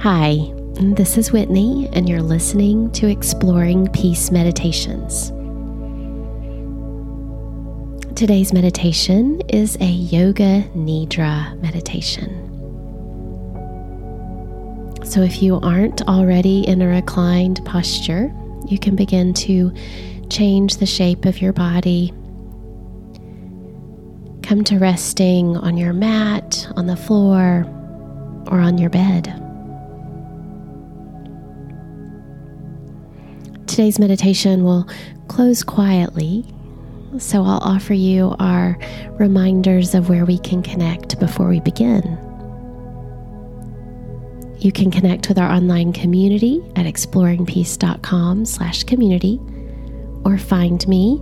Hi, this is Whitney, and you're listening to Exploring Peace Meditations. Today's meditation is a Yoga Nidra meditation. So, if you aren't already in a reclined posture, you can begin to change the shape of your body. Come to resting on your mat, on the floor, or on your bed. Today's meditation will close quietly, so I'll offer you our reminders of where we can connect before we begin. You can connect with our online community at exploringpeace.com slash community or find me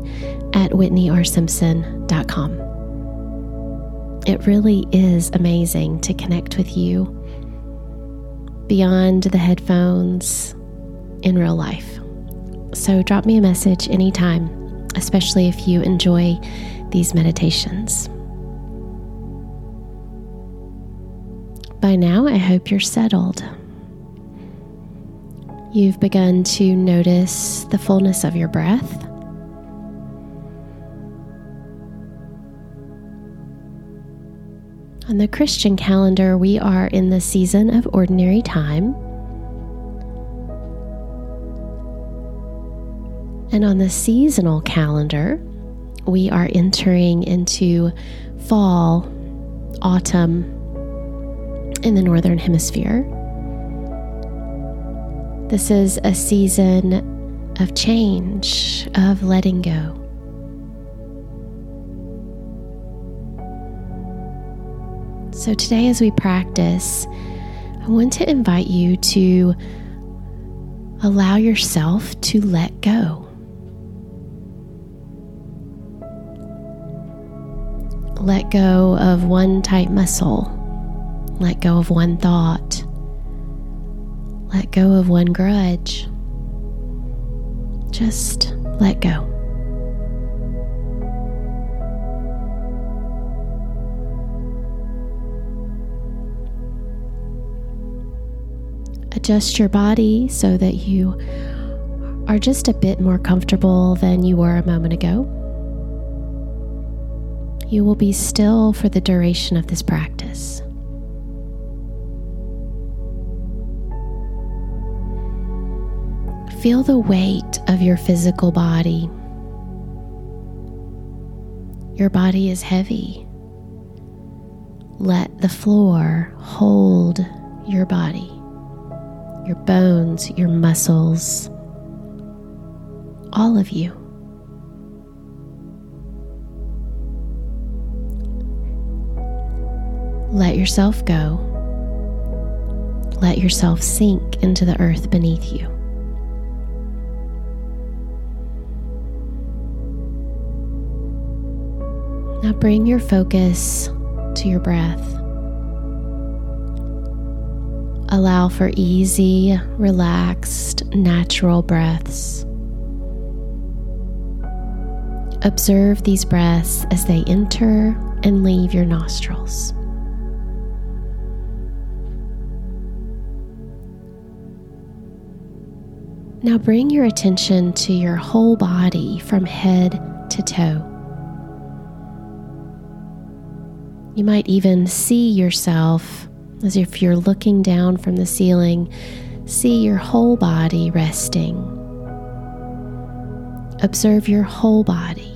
at whitneyrsimpson.com. It really is amazing to connect with you beyond the headphones in real life. So drop me a message anytime, especially if you enjoy these meditations. By now, I hope you're settled. You've begun to notice the fullness of your breath. On the Christian calendar, we are in the season of ordinary time. And on the seasonal calendar, we are entering into fall, autumn, in the Northern Hemisphere. This is a season of change, of letting go. So, today, as we practice, I want to invite you to allow yourself to let go. Let go of one tight muscle let go of one thought. Let go of one grudge. Just let go. Adjust your body so that you are just a bit more comfortable than you were a moment ago. You will be still for the duration of this practice. Feel the weight of your physical body. Your body is heavy. Let the floor hold your body, your bones, your muscles, all of you. Let yourself go. Let yourself sink into the earth beneath you. Now bring your focus to your breath. Allow for easy, relaxed, natural breaths. Observe these breaths as they enter and leave your nostrils. Now bring your attention to your whole body from head to toe. You might even see yourself as if you're looking down from the ceiling, see your whole body resting. Observe your whole body.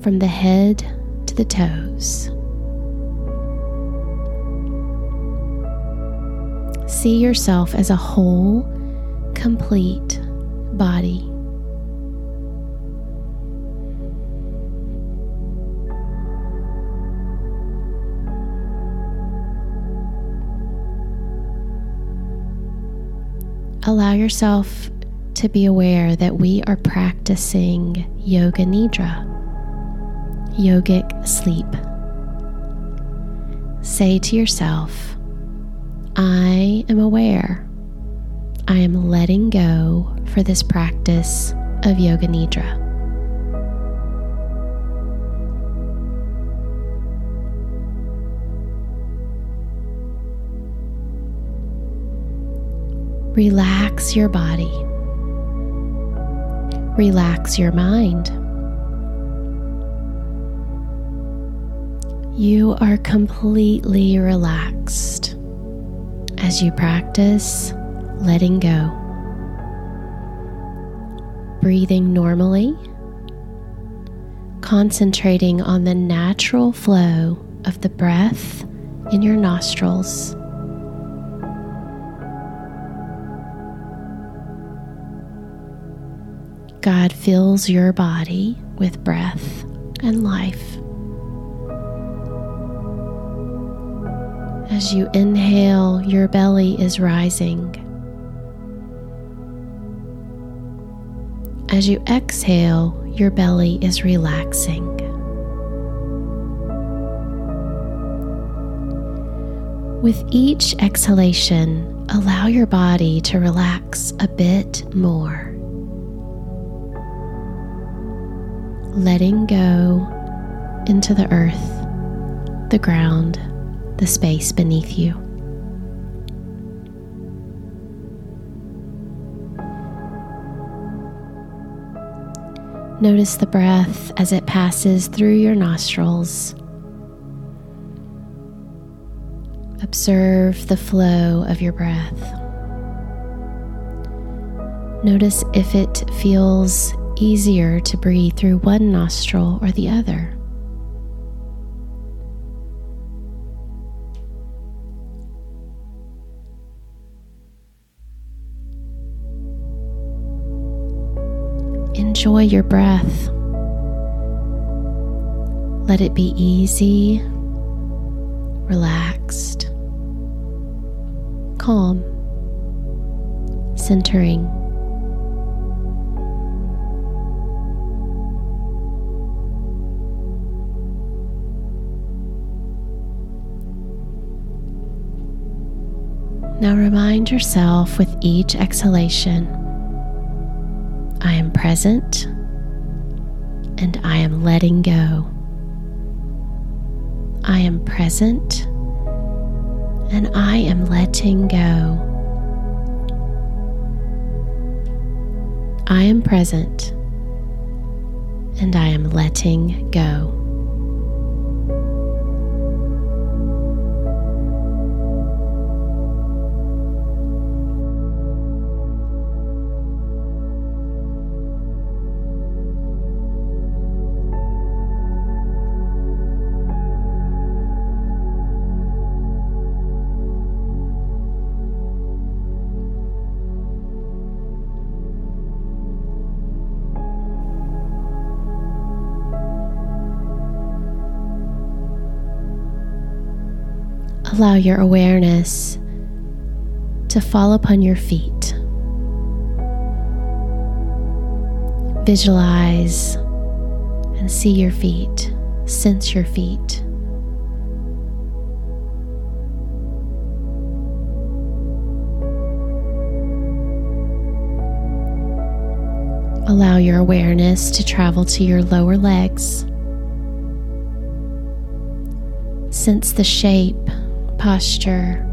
From the head to the toes. See yourself as a whole, complete body. allow yourself to be aware that we are practicing Yoga Nidra, yogic sleep. Say to yourself, I am aware. I am letting go for this practice of Yoga Nidra. Relax your body. Relax your mind. You are completely relaxed as you practice letting go. Breathing normally, concentrating on the natural flow of the breath in your nostrils. God fills your body with breath and life. As you inhale, your belly is rising. As you exhale, your belly is relaxing. With each exhalation, allow your body to relax a bit more. Letting go into the earth, the ground, the space beneath you. Notice the breath as it passes through your nostrils. Observe the flow of your breath. Notice if it feels easier to breathe through one nostril or the other. Enjoy your breath. Let it be easy, relaxed, calm, centering. Now remind yourself with each exhalation present and I am letting go. I am present and I am letting go. I am present and I am letting go. Allow your awareness to fall upon your feet. Visualize and see your feet, sense your feet. Allow your awareness to travel to your lower legs. Sense the shape posture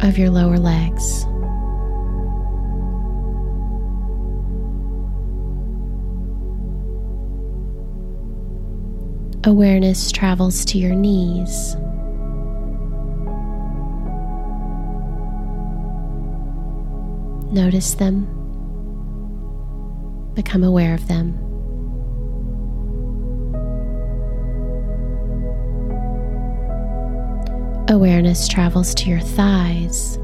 of your lower legs. Awareness travels to your knees. Notice them. Become aware of them. Awareness travels to your thighs,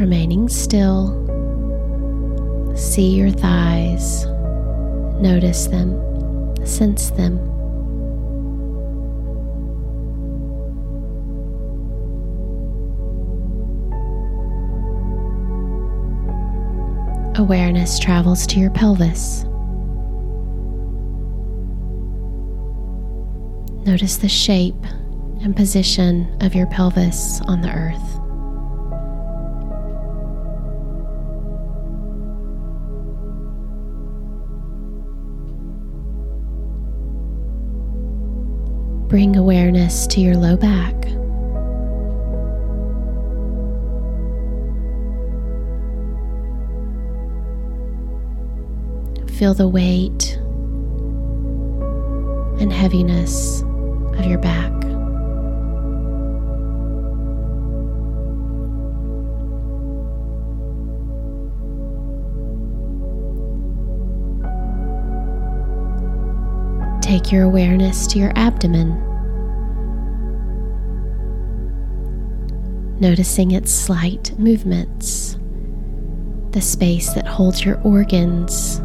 remaining still. See your thighs, notice them, sense them. Awareness travels to your pelvis. Notice the shape and position of your pelvis on the earth. Bring awareness to your low back. Feel the weight and heaviness of your back. Take your awareness to your abdomen, noticing its slight movements, the space that holds your organs.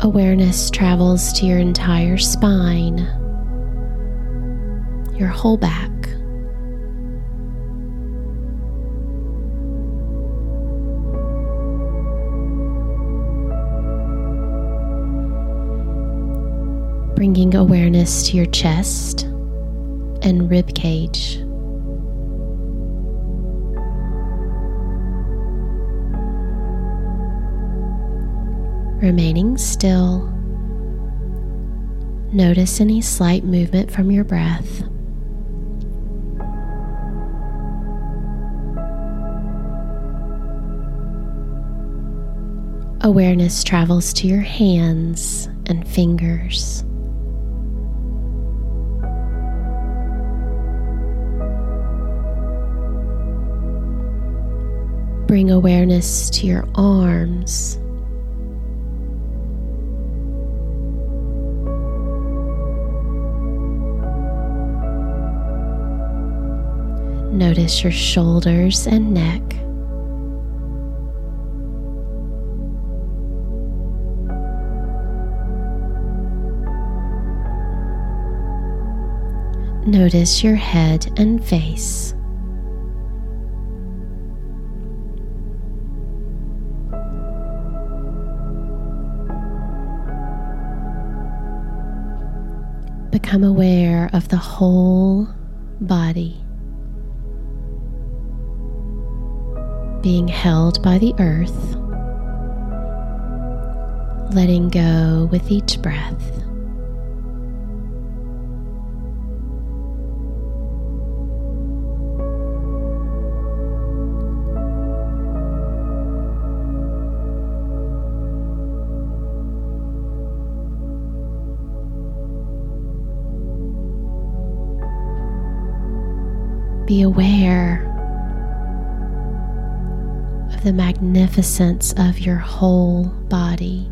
Awareness travels to your entire spine your whole back. Bringing awareness to your chest and rib cage. Remaining still, notice any slight movement from your breath. Awareness travels to your hands and fingers. Bring awareness to your arms. Notice your shoulders and neck. Notice your head and face. Become aware of the whole body being held by the earth, letting go with each breath. Be aware the magnificence of your whole body.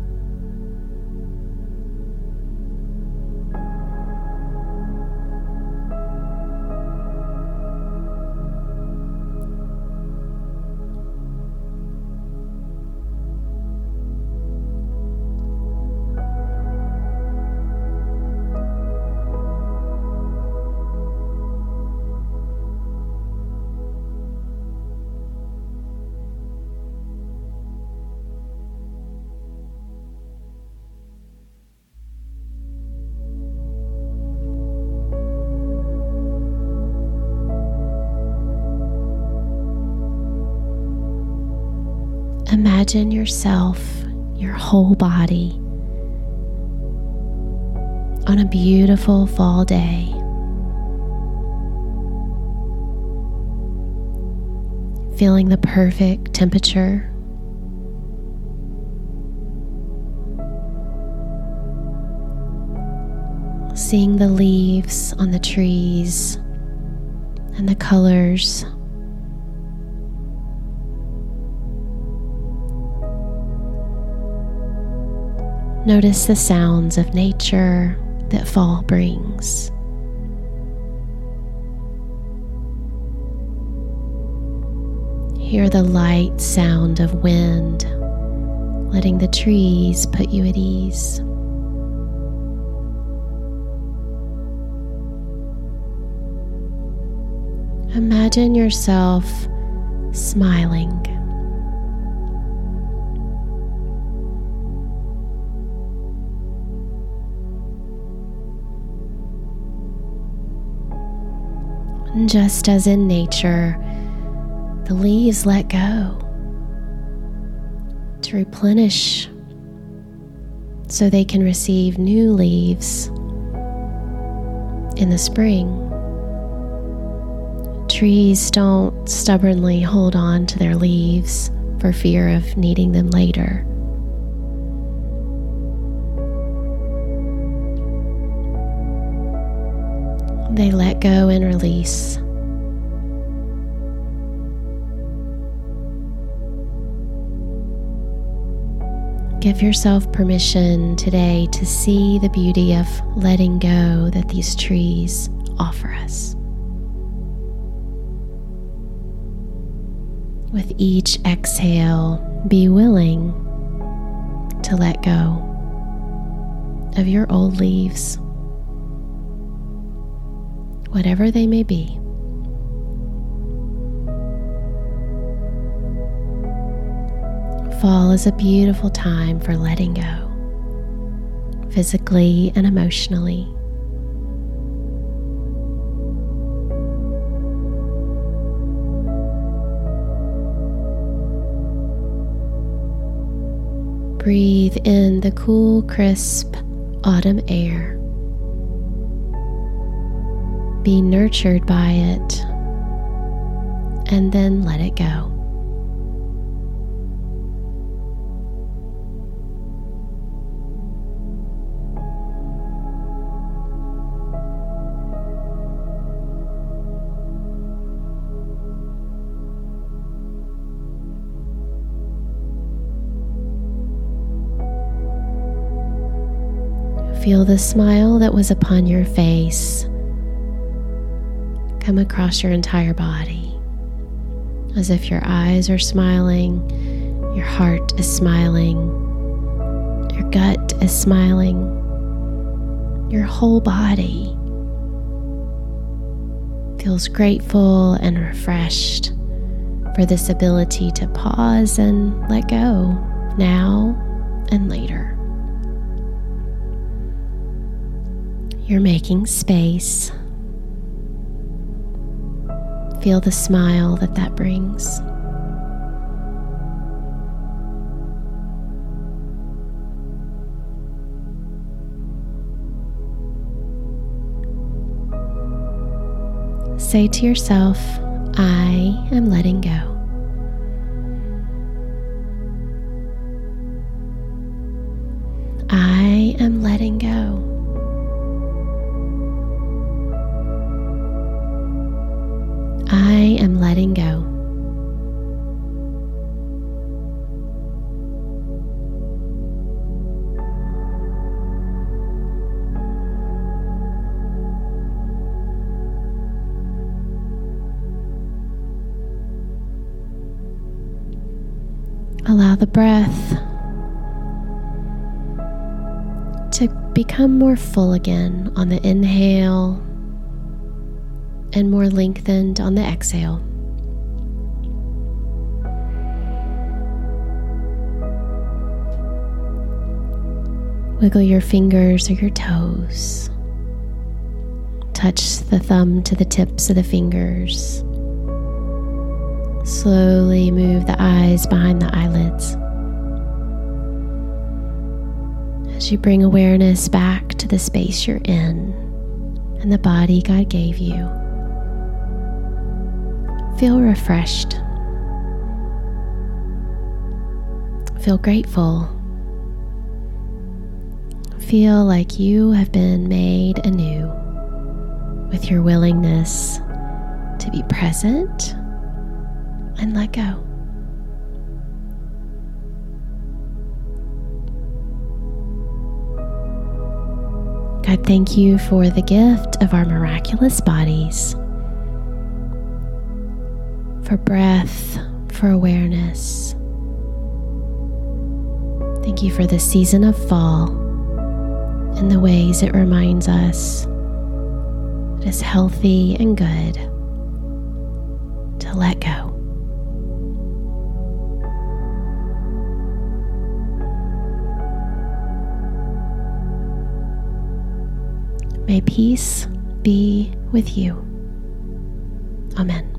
Imagine yourself, your whole body, on a beautiful fall day. Feeling the perfect temperature. Seeing the leaves on the trees and the colors Notice the sounds of nature that fall brings. Hear the light sound of wind, letting the trees put you at ease. Imagine yourself smiling. Just as in nature, the leaves let go to replenish so they can receive new leaves in the spring. Trees don't stubbornly hold on to their leaves for fear of needing them later. Let go and release. Give yourself permission today to see the beauty of letting go that these trees offer us. With each exhale, be willing to let go of your old leaves, whatever they may be. Fall is a beautiful time for letting go, physically and emotionally. Breathe in the cool, crisp autumn air. Be nurtured by it, and then let it go. Feel the smile that was upon your face come across your entire body as if your eyes are smiling, your heart is smiling, your gut is smiling, your whole body feels grateful and refreshed for this ability to pause and let go now and later. You're making space. Feel the smile that that brings. Say to yourself, I am letting go. I am letting go. I am letting go. Allow the breath to become more full again on the inhale and more lengthened on the exhale. Wiggle your fingers or your toes. Touch the thumb to the tips of the fingers. Slowly move the eyes behind the eyelids. As you bring awareness back to the space you're in and the body God gave you. Feel refreshed. Feel grateful. Feel like you have been made anew with your willingness to be present and let go. God, thank you for the gift of our miraculous bodies for breath, for awareness. Thank you for the season of fall and the ways it reminds us it is healthy and good to let go. May peace be with you. Amen.